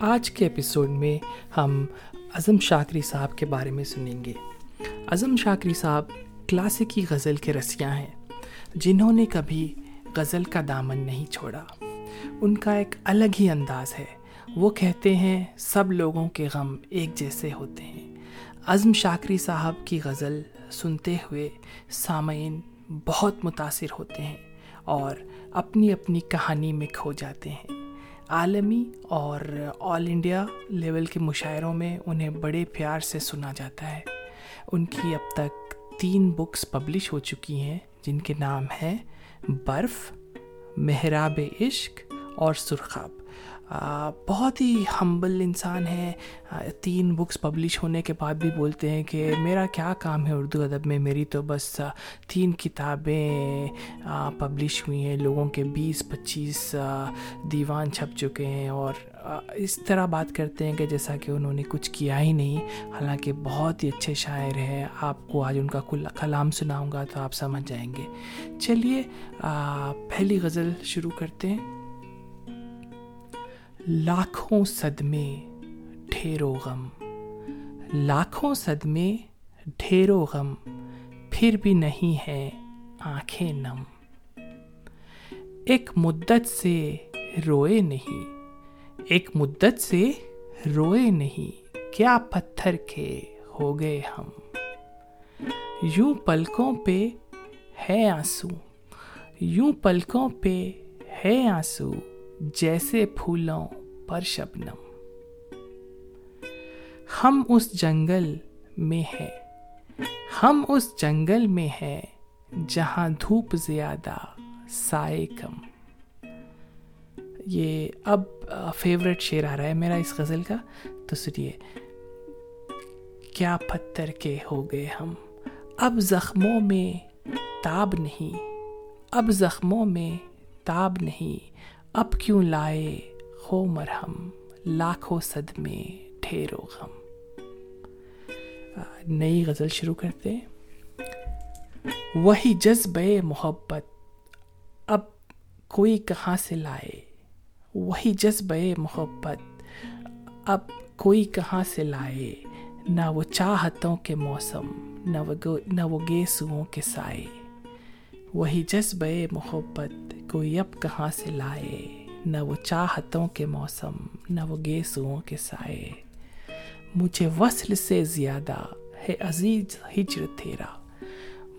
آج کے ایپیسوڈ میں ہم اعظم شاکری صاحب کے بارے میں سنیں گے۔ اعظم شاکری صاحب کلاسیکی غزل کے رسیاں ہیں، جنہوں نے کبھی غزل کا دامن نہیں چھوڑا۔ ان کا ایک الگ ہی انداز ہے۔ وہ کہتے ہیں، سب لوگوں کے غم ایک جیسے ہوتے ہیں۔ عزم شاکری صاحب کی غزل سنتے ہوئے سامعین بہت متاثر ہوتے ہیں اور اپنی اپنی کہانی میں کھو جاتے ہیں۔ عالمی اور آل انڈیا لیول کے مشاعروں میں انہیں بڑے پیار سے سنا جاتا ہے۔ ان کی اب تک تین بکس پبلش ہو چکی ہیں، جن کے نام ہیں برف، محراب عشق اور سرخاب۔ بہت ہی ہمبل انسان ہے۔ تین بکس پبلش ہونے کے بعد بھی بولتے ہیں کہ میرا کیا کام ہے اردو ادب میں؟ میری تو بس تین کتابیں پبلش ہوئی ہیں۔ لوگوں کے بیس، پچیس دیوان چھپ چکے ہیں۔ اور اس طرح بات کرتے ہیں کہ جیسا کہ انہوں نے کچھ کیا ہی نہیں، حالانکہ بہت ہی اچھے شاعر ہیں۔ آپ کو آج ان کا کلام سناؤں گا تو آپ سمجھ جائیں گے۔ چلیے پہلی غزل شروع کرتے ہیں۔ لاکھوں صدمے ڈھیرو غم۔ لاکھوں صدمے ڈھیرو غم، پھر بھی نہیں ہے آنکھیں نم۔ ایک مدت سے روئے نہیں، ایک مدت سے روئے نہیں، کیا پتھر کے ہو گئے ہم۔ یوں پلکوں پہ ہے آنسو، یوں پلکوں پہ ہے آنسو، جیسے پھولوں پر شبنم۔ ہم اس جنگل میں ہے ہم اس جنگل میں ہے جہاں دھوپ زیادہ سائے کم۔ یہ اب فیوریٹ شعر آ رہا ہے میرا اس غزل کا۔ تو سنیے، کیا پتھر کے ہو گئے ہم؟ اب زخموں میں تاب نہیں۔ اب زخموں میں تاب نہیں۔ اب کیوں لائے ہو مرہم، لاکھوں صدمے ڈھیرو غم۔ نئی غزل شروع کرتے وہی جذب محبت، اب کوئی کہاں سے لائے؟ وہی جذب محبت، اب کوئی کہاں سے لائے؟ نہ وہ چاہتوں کے موسم، نہ وہ نہ وہ گیسوؤں کے سائے۔ وہی جذب محبت، کوئی اب کہاں سے لائے؟ نہ وہ چاہتوں کے موسم، نہ وہ گیسوؤں کے سائے۔ مجھے وصل سے زیادہ ہے عزیز ہجر تیرا۔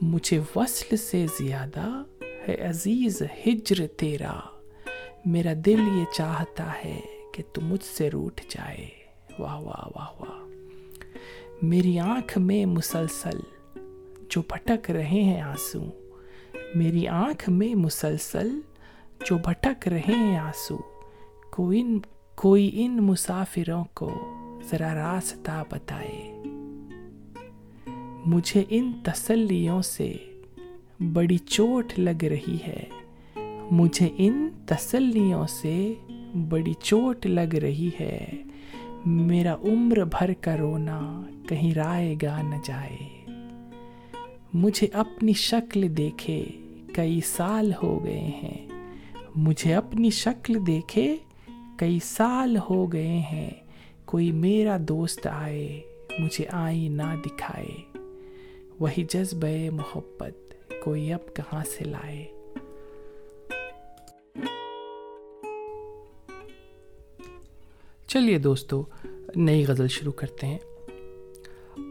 مجھے وصل سے زیادہ ہے عزیز ہجر تیرا۔ میرا دل یہ چاہتا ہے کہ تو مجھ سے روٹ جائے۔ واہ واہ واہ واہ۔ میری آنکھ میں مسلسل جو بھٹک رہے ہیں آنسو، میری آنکھ میں مسلسل جو بھٹک رہے ہیں آنسو، کوئی کوئی ان مسافروں کو ذرا راستہ بتائے۔ مجھے ان تسلیوں سے بڑی چوٹ لگ رہی ہے۔ مجھے ان تسلیوں سے بڑی چوٹ لگ رہی ہے۔ میرا عمر بھر کا رونا کہیں رائے گا نہ جائے۔ مجھے اپنی شکل دیکھے کئی سال ہو گئے ہیں۔ مجھے اپنی شکل دیکھے کئی سال ہو گئے ہیں، کوئی میرا دوست آئے، مجھے آئی نہ دکھائے۔ وہی جذب محبت کوئی اب کہاں سے لائے؟ چلیے دوستو، نئی غزل شروع کرتے ہیں۔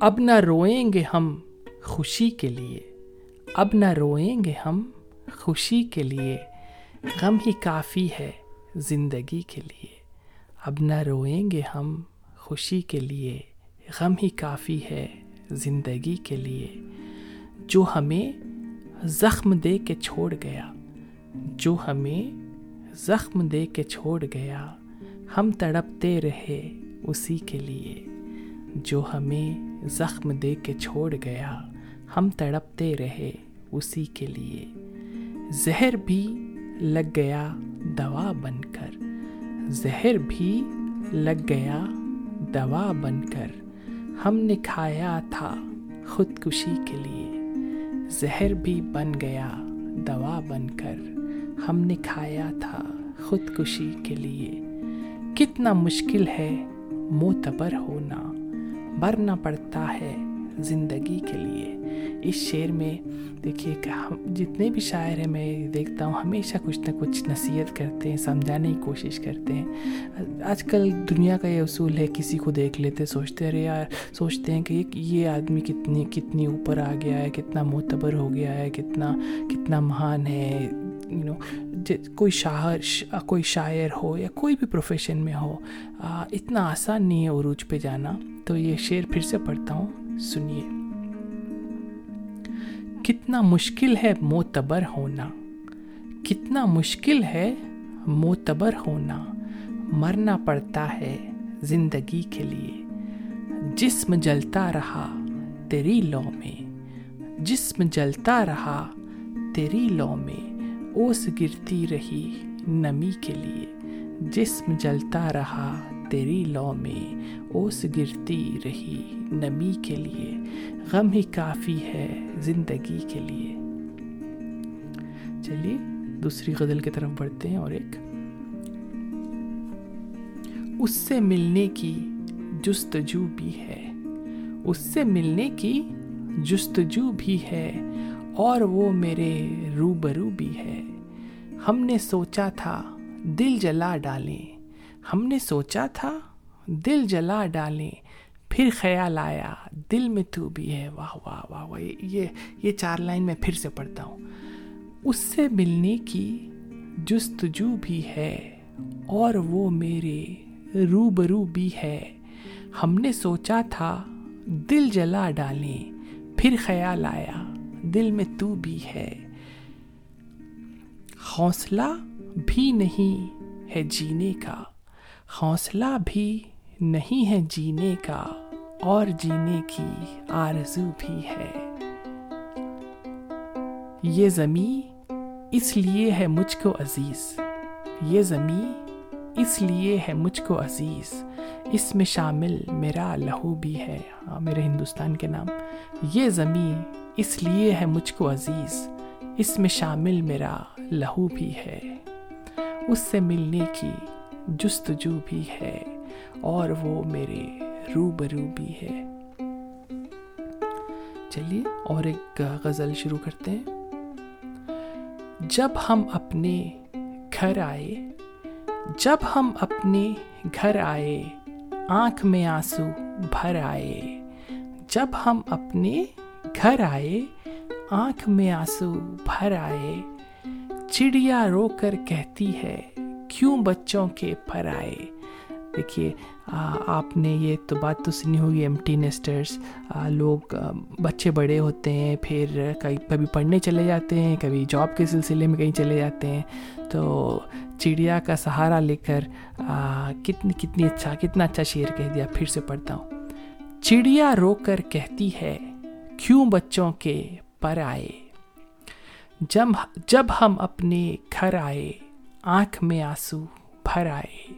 اب نہ روئیں گے ہم خوشی کے لیے۔ اب نہ روئیں گے ہم خوشی کے لیے۔ غم ہی کافی ہے زندگی کے لیے۔ اب نہ روئیں گے ہم خوشی کے لیے، غم ہی کافی ہے زندگی کے لیے۔ جو ہمیں زخم دے کے چھوڑ گیا، جو ہمیں زخم دے کے چھوڑ گیا، ہم تڑپتے رہے اسی کے لیے۔ جو ہمیں زخم دے کے چھوڑ گیا، ہم تڑپتے رہے اسی کے لیے۔ زہر بھی لگ گیا دوا بن کر۔ زہر بھی لگ گیا دوا بن کر۔ ہم نے کھایا تھا خودکشی کے لیے۔ زہر بھی بن گیا دوا بن کر۔ ہم نے کھایا تھا خودکشی کے لیے۔ کتنا مشکل ہے معتبر ہونا۔ برنا پڑتا ہے زندگی کے لیے۔ اس شعر میں دیکھیے کہ ہم جتنے بھی شاعر ہیں، میں دیکھتا ہوں، ہمیشہ کچھ نہ کچھ نصیحت کرتے ہیں، سمجھانے کی کوشش کرتے ہیں۔ آج کل دنیا کا یہ اصول ہے، کسی کو دیکھ لیتے، سوچتے رہے یار سوچتے ہیں کہ یہ آدمی کتنی کتنی اوپر آ گیا ہے، کتنا معتبر ہو گیا ہے، کتنا کتنا مہان ہے۔ یو نو کوئی شاعر کوئی شاعر ہو یا کوئی بھی پروفیشن میں ہو اتنا آسان نہیں ہے عروج پہ جانا۔ تو یہ شعر پھر سے پڑھتا ہوں، سنیے۔ کتنا مشکل ہے معتبر ہونا۔ کتنا مشکل ہے معتبر ہونا۔ مرنا پڑتا ہے زندگی کے لیے۔ جسم جلتا رہا تیری لو میں۔ جسم جلتا رہا تیری لو میں۔ اوس گرتی رہی نمی کے لیے۔ جسم جلتا رہا تیری لو میں اوس گرتی رہی نمی کے لیے۔ غم ہی کافی ہے زندگی کے لیے۔ چلیے، دوسری غزل کی طرف بڑھتے ہیں اور ایک۔ اس سے ملنے کی جستجو بھی ہے۔ اس سے ملنے کی جستجو بھی ہے اور وہ میرے روبرو بھی ہے۔ ہم نے سوچا تھا دل جلا ڈالیں۔ ہم نے سوچا تھا، دل جلا ڈالیں، پھر خیال آیا، دل میں تو بھی ہے، واہ واہ واہ واہ، یہ یہ چار لائن میں پھر سے پڑھتا ہوں۔ اس سے ملنے کی جستجو بھی ہے، اور وہ میرے روبرو بھی ہے۔ ہم نے سوچا تھا، دل جلا ڈالیں، پھر خیال آیا، دل میں تو بھی ہے۔ حوصلہ بھی نہیں ہے جینے کا۔ حوصلہ بھی نہیں ہے جینے کا، اور جینے کی آرزو بھی ہے۔ یہ زمیں اس لیے ہے مجھ کو عزیز۔ یہ زمیں اس لیے ہے مجھ کو عزیز۔ اس میں شامل میرا لہو بھی ہے۔ ہاں میرے ہندوستان کے نام۔ یہ زمیں اس لیے ہے مجھ کو عزیز۔ اس میں شامل میرا لہو بھی ہے۔ اس سے ملنے کی جستجو بھی ہے اور وہ میرے روبرو بھی ہے۔ چلیے اور ایک غزل شروع کرتے ہیں۔ جب ہم اپنے گھر آئے، جب ہم اپنے گھر آئے، آنکھ میں آنسو بھر آئے۔ جب ہم اپنے گھر آئے، آنکھ میں آنسو بھر آئے۔ چڑیا رو کر کہتی ہے کیوں بچوں کے پر آئے؟ دیکھیے آپ نے یہ تو بات تو سنی ہوگی ایم ٹی نیسٹرس لوگ بچے بڑے ہوتے ہیں، پھر کبھی پڑھنے چلے جاتے ہیں، کبھی جاب کے سلسلے میں کہیں چلے جاتے ہیں۔ تو چڑیا کا سہارا لے کر کتنی کتنی اچھا کتنا اچھا شعر کہہ دیا، پھر سے پڑھتا ہوں۔ چڑیا رو کر کہتی ہے، کیوں بچوں کے پر آئے؟ جب جب ہم اپنے گھر آئے آنکھ میں آنسو بھر آئے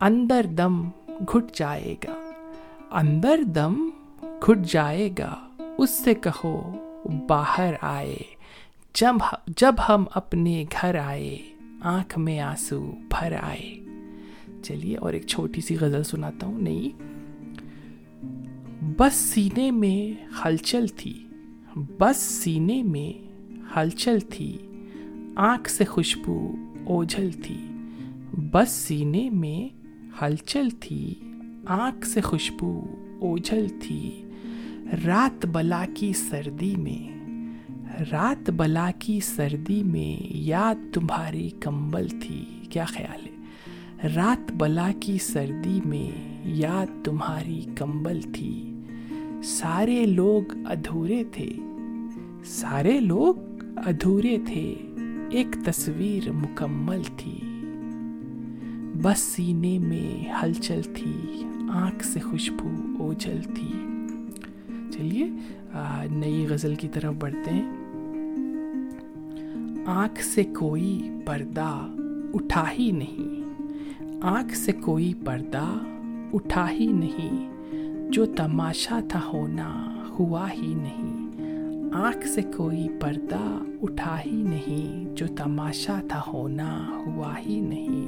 اندر دم گھٹ جائے گا اندر دم گھٹ جائے گا اس سے کہو باہر آئے جب جب ہم اپنے گھر آئے آنکھ میں آنسو بھر آئے چلیے اور ایک چھوٹی سی غزل سناتا ہوں نہیں بس سینے میں ہلچل تھی بس سینے میں ہلچل تھی آنکھ سے خوشبو اوجھل تھی۔ بس سینے میں ہلچل تھی، آنکھ سے خوشبو اوجھل تھی۔ رات بلا کی سردی میں، رات بلا کی سردی میں یاد تمہاری کمبل تھی۔ کیا خیال ہے؟ رات بلا کی سردی میں یاد تمہاری کمبل تھی۔ سارے لوگ ادھورے تھے۔ سارے لوگ ادھورے تھے۔ ایک تصویر مکمل تھی۔ بس سینے میں ہلچل تھی، آنکھ سے خوشبو اوجل تھی۔ چلیے نئی غزل کی طرف بڑھتے ہیں۔ آنکھ سے کوئی پردہ اٹھا ہی نہیں۔ آنکھ سے کوئی پردہ اٹھا ہی نہیں۔ جو تماشا تھا ہونا ہوا ہی نہیں۔ آنکھ سے کوئی پردہ اٹھا ہی نہیں، جو تماشا تھا ہونا ہوا ہی نہیں۔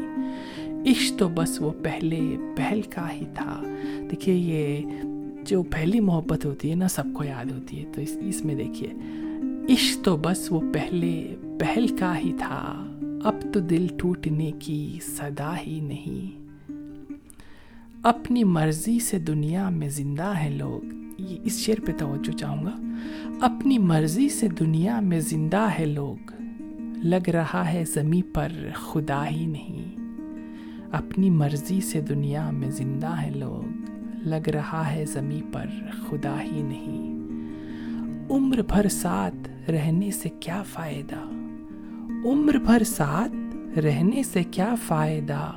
عشق تو بس وہ پہلے پہل کا ہی تھا۔ دیکھیے یہ جو پہلی محبت ہوتی ہے نا، سب کو یاد ہوتی ہے۔ تو اس اس میں دیکھیے، عشق تو بس وہ پہلے پہل کا ہی تھا۔ اب تو دل ٹوٹنے کی صدا ہی نہیں۔ اپنی مرضی سے دنیا میں زندہ ہے لوگ۔ یہ اس شعر پہ توجہ چاہوں گا۔ اپنی مرضی سے دنیا میں زندہ ہے لوگ، لگ رہا ہے زمیں پر خدا ہی نہیں۔ اپنی مرضی سے دنیا میں زندہ ہے لوگ، لگ رہا ہے زمیں پر خدا ہی نہیں۔ عمر بھر ساتھ رہنے سے کیا فائدہ؟ عمر بھر ساتھ رہنے سے کیا فائدہ؟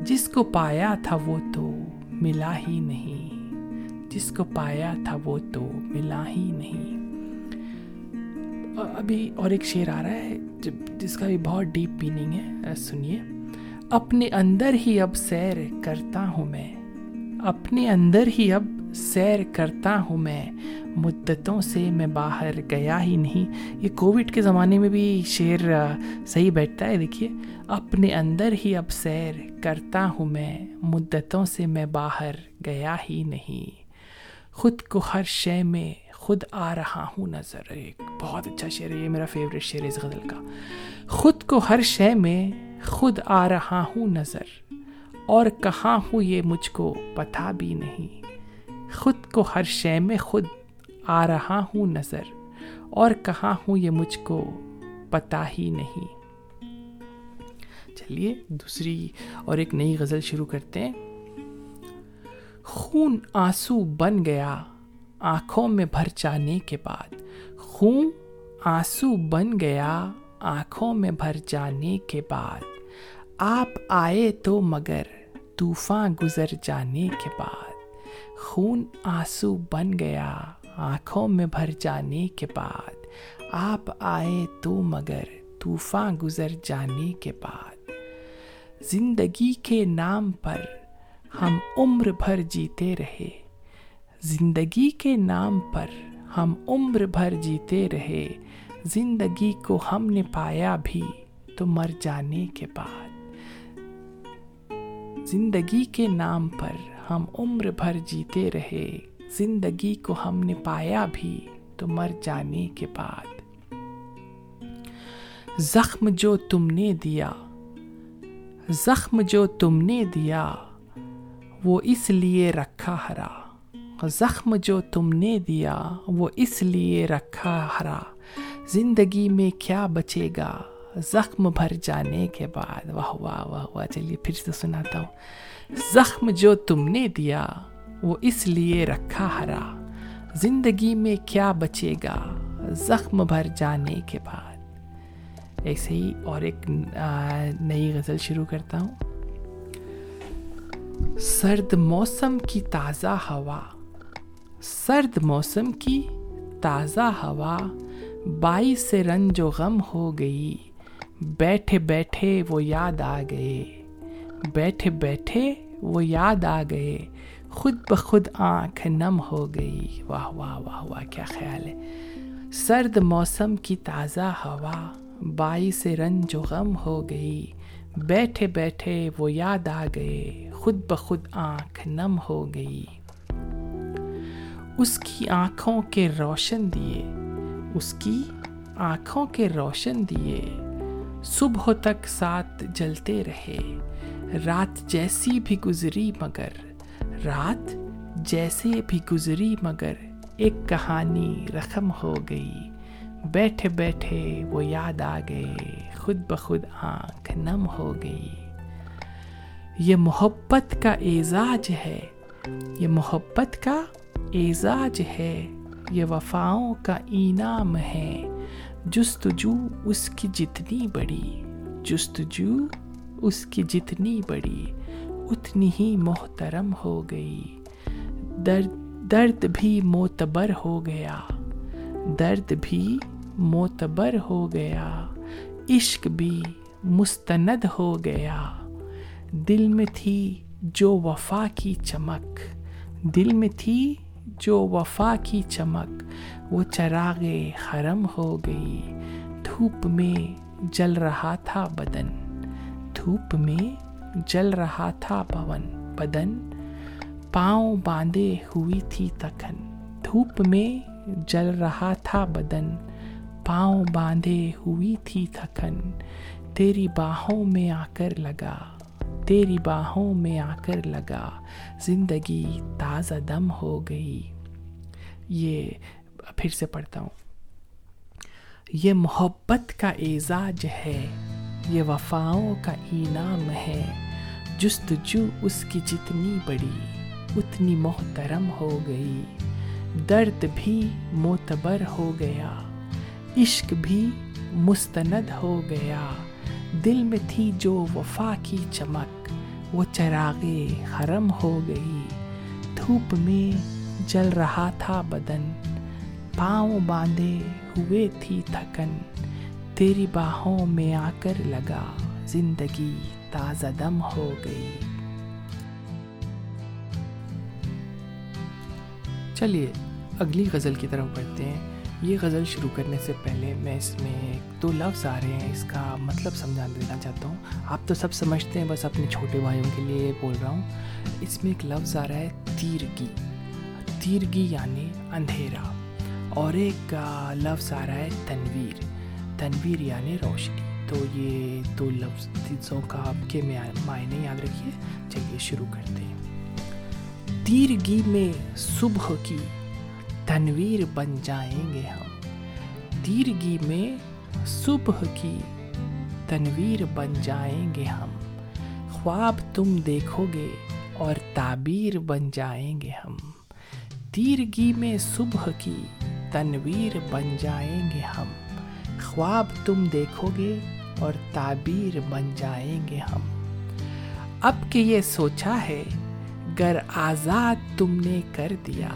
جس کو پایا تھا وہ تو ملا ہی نہیں۔ جس کو پایا تھا وہ تو ملا ہی نہیں۔ ابھی اور ایک شعر آ رہا ہے جس کا بھی بہت ڈیپ میننگ ہے سنیے۔ اپنے اندر ہی اب سیر کرتا ہوں میں۔ اپنے اندر ہی اب سیر کرتا ہوں میں۔ مدتوں سے میں باہر گیا ہی نہیں۔ یہ کووڈ کے زمانے میں بھی شعر صحیح بیٹھتا ہے، دیکھیے۔ اپنے اندر ہی اب سیر کرتا ہوں میں۔ مدتوں سے میں باہر گیا ہی نہیں۔ خود کو ہر شے میں خود آ رہا ہوں نظر۔ ایک بہت اچھا شعر ہے، یہ میرا فیوریٹ شعر ہے اس غزل کا۔ خود کو ہر شے میں خود آ رہا ہوں نظر، اور کہاں ہوں یہ مجھ کو پتہ بھی نہیں۔ خود کو ہر شے میں خود آ رہا ہوں نظر، اور کہاں ہوں یہ مجھ کو پتہ ہی نہیں۔ چلیے، دوسری اور ایک نئی غزل شروع کرتے ہیں۔ خون آنسو بن گیا آنکھوں میں بھر جانے کے بعد۔ خون آنسو بن گیا آنکھوں میں بھر جانے کے بعد۔ آپ آئے تو مگر طوفان گزر جانے کے بعد۔ خون آنسو بن گیا آنکھوں میں بھر جانے کے بعد۔ آپ آئے تو مگر طوفان گزر جانے کے بعد۔ زندگی کے نام پر ہم عمر بھر جیتے رہے۔ زندگی کے نام پر ہم عمر بھر جیتے رہے۔ زندگی کو ہم نے پایا بھی تو مر جانے کے بعد۔ زندگی کے نام پر ہم عمر بھر جیتے رہے۔ زندگی کو ہم نے پایا بھی تو مر جانے کے بعد۔ زخم جو تم نے دیا۔ زخم جو تم نے دیا۔ وہ اس لیے رکھا ہرا۔ زخم جو تم نے دیا، وہ اس لیے رکھا ہرا۔ زندگی میں کیا بچے گا؟ زخم بھر جانے کے بعد۔ واہ واہ واہ واہ، چلیے پھر سے سناتا ہوں۔ زخم جو تم نے دیا، وہ اس لیے رکھا ہرا۔ زندگی میں کیا بچے گا؟ زخم بھر جانے کے بعد۔ ایسے ہی اور ایک نئی غزل شروع کرتا ہوں۔ سرد موسم کی تازہ ہوا۔ سرد موسم کی تازہ ہوا۔ بائی سے رنج و غم ہو گئی۔ بیٹھے بیٹھے وہ یاد آ گئے۔ بیٹھے بیٹھے وہ یاد آ گئے۔ خود بخود آنکھ نم ہو گئی۔ واہ واہ واہ واہ، کیا خیال ہے۔ سرد موسم کی تازہ ہوا۔ بائی سے رنج و غم ہو گئی۔ بیٹھے بیٹھے وہ یاد آ گئے، خود بخود آنکھ نم ہو گئی۔ اس کی آنکھوں کے روشن دیے، اس کی آنکھوں کے روشن دیے۔ صبح تک ساتھ جلتے رہے، رات جیسی بھی گزری مگر، رات جیسے بھی گزری مگر ایک کہانی رقم ہو گئی۔ بیٹھے بیٹھے وہ یاد آ گئے۔ خود بخود آنکھ نم ہو گئی۔ یہ محبت کا اعزاز ہے۔ یہ محبت کا اعزاز ہے۔ یہ وفاؤں کا انعام ہے۔ جستجو اس کی جتنی بڑی۔ جستجو اس کی جتنی بڑی۔ اتنی ہی محترم ہو گئی۔ درد درد بھی معتبر ہو گیا۔ درد بھی معتبر ہو گیا۔ عشق بھی مستند ہو گیا۔ دل میں تھی جو وفا کی چمک۔ دل میں تھی جو وفا کی چمک۔ وہ چراغ حرم ہو گئی۔ دھوپ میں جل رہا تھا بدن۔ دھوپ میں جل رہا تھا پون بدن۔ پاؤں باندھے ہوئی تھی تکن دھوپ میں جل رہا تھا بدن۔ پاؤں باندھے ہوئی تھی تھکن۔ تیری باہوں میں آ کر لگا۔ تیری باہوں میں آ کر لگا۔ زندگی تازہ دم ہو گئی۔ یہ پھر سے پڑھتا ہوں۔ یہ محبت کا اعزاز ہے۔ یہ وفاؤں کا انعام ہے۔ جستجو اس کی جتنی بڑی، اتنی محترم ہو گئی۔ درد بھی معتبر ہو گیا۔ عشق بھی مستند ہو گیا۔ دل میں تھی جو وفا کی چمک، وہ چراغ حرم ہو گئی۔ دھوپ میں جل رہا تھا بدن، پاؤں باندھے ہوئے تھی تھکن۔ تیری باہوں میں آ کر لگا زندگی تازہ دم ہو گئی۔ چلیے، اگلی غزل کی طرف بڑھتے ہیں۔ یہ غزل شروع کرنے سے پہلے میں اس میں دو لفظ آ رہے ہیں، اس کا مطلب سمجھا دینا چاہتا ہوں۔ آپ تو سب سمجھتے ہیں، بس اپنے چھوٹے بھائیوں کے لیے بول رہا ہوں۔ اس میں ایک لفظ آ رہا ہے، تیرگی۔ تیرگی یعنی اندھیرا۔ اور ایک لفظ آ رہا ہے، تنویر۔ تنویر یعنی روشنی۔ تو یہ دو لفظوں کا آپ کے معنی یاد رکھیے۔ چلیے شروع کرتے ہیں۔ تیرگی میں صبح کی تنویر بن جائیں گے ہم۔ تیرگی میں صبح کی تنویر بن جائیں گے ہم۔ خواب تم دیکھو گے اور تعبیر بن جائیں گے ہم۔ تیرگی میں صبح کی تنویر بن جائیں گے ہم۔ خواب تم دیکھو گے اور تعبیر بن جائیں گے ہم۔ اب کہ یہ سوچا ہے، گر آزاد تم نے کر دیا۔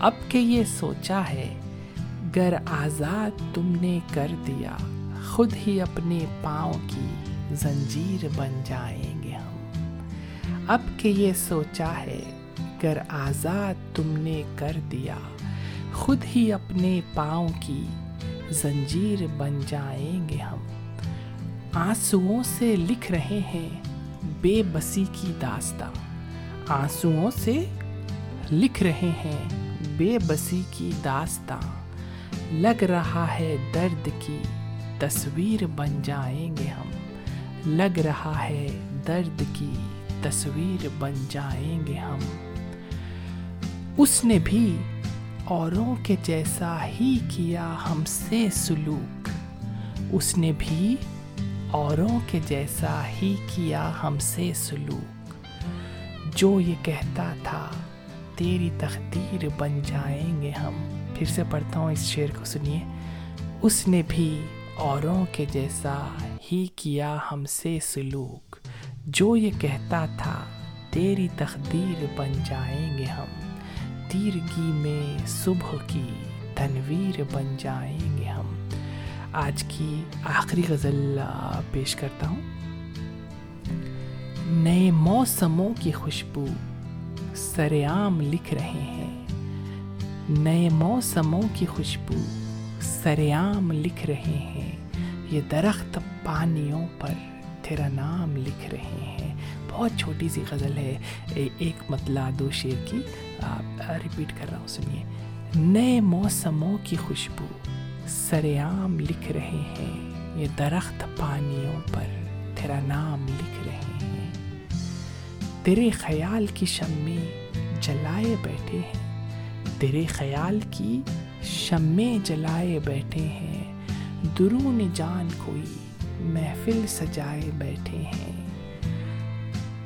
اب کہ یہ سوچا ہے، گر آزاد تم نے کر دیا، خود ہی اپنے پاؤں کی زنجیر بن جائیں گے ہم۔ اب کہ یہ سوچا ہے، گر آزاد تم نے کر دیا، خود ہی اپنے پاؤں کی زنجیر بن جائیں گے ہم۔ آنسوؤں سے لکھ رہے ہیں بے بسی کی داستہ آنسوؤں سے لکھ رہے ہیں بے بسی کی داستان لگ رہا ہے درد کی تصویر بن جائیں گے ہم۔ لگ رہا ہے درد کی تصویر بن جائیں گے ہم۔ اس نے بھی اوروں کے جیسا ہی کیا ہم سے سلوک۔ اس نے بھی اوروں کے جیسا ہی کیا ہم سے سلوک۔ جو یہ کہتا تھا تیری تقدیر بن جائیں گے ہم۔ پھر سے پڑھتا ہوں اس شعر کو، سنیے۔ اس نے بھی اوروں کے جیسا ہی کیا ہم سے سلوک۔ جو یہ کہتا تھا، تیری تقدیر بن جائیں گے ہم۔ تیرگی میں صبح کی تنویر بن جائیں گے ہم۔ آج کی آخری غزل پیش کرتا ہوں۔ نئے موسموں کی خوشبو۔ سر عام لکھ رہے ہیں۔ نئے موسموں کی خوشبو سر عام لکھ رہے ہیں۔ یہ درخت پانیوں پر تیرا نام لکھ رہے ہیں۔ بہت چھوٹی سی غزل ہے۔ ایک مطلع دو شیر کی۔ ریپیٹ کر رہا ہوں، سنیے۔ نئے موسموں کی خوشبو سر عام لکھ رہے ہیں۔ یہ درخت پانیوں پر تیرا نام لکھ رہے ہیں۔ تیرے خیال کی شمے جلائے بیٹھے ہیں۔ تیرے خیال کی شمے جلائے بیٹھے ہیں۔ درون جان کوئی محفل سجائے بیٹھے ہیں۔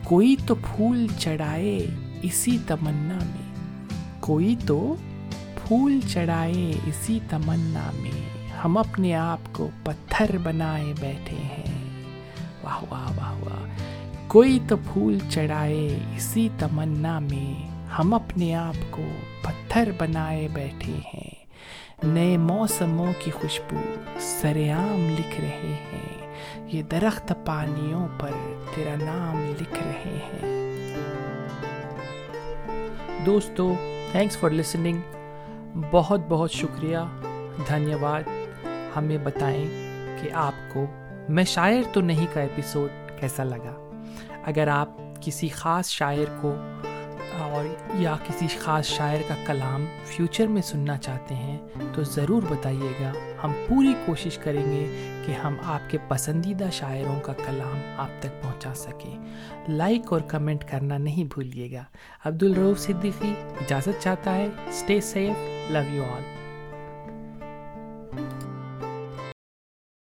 کوئی تو پھول چڑھائے اسی تمنا میں۔ کوئی تو پھول چڑھائے اسی تمنا میں۔ ہم اپنے آپ کو پتھر بنائے بیٹھے ہیں۔ واہ واہ واہ واہ۔ کوئی تو پھول چڑھائے اسی تمنا میں ہم اپنے آپ کو پتھر بنائے بیٹھے ہیں۔ نئے موسموں کی خوشبو سریام لکھ رہے ہیں۔ یہ درخت پانیوں پر تیرا نام لکھ رہے ہیں۔ دوستو تھینکس فار لسننگ بہت بہت شکریہ۔ دھنیہ واد۔ ہمیں بتائیں کہ آپ کو میں شاعر تو نہیں کا ایپیسوڈ کیسا لگا؟ اگر آپ کسی خاص شاعر کو اور یا کسی خاص شاعر کا کلام فیوچر میں سننا چاہتے ہیں، تو ضرور بتائیے گا، ہم پوری کوشش کریں گے کہ ہم آپ کے پسندیدہ شاعروں کا کلام آپ تک پہنچا سکیں۔ لائک اور کمنٹ کرنا نہیں بھولیے گا۔ عبدالروف صدیقی، اجازت چاہتا ہے۔ Stay safe love you all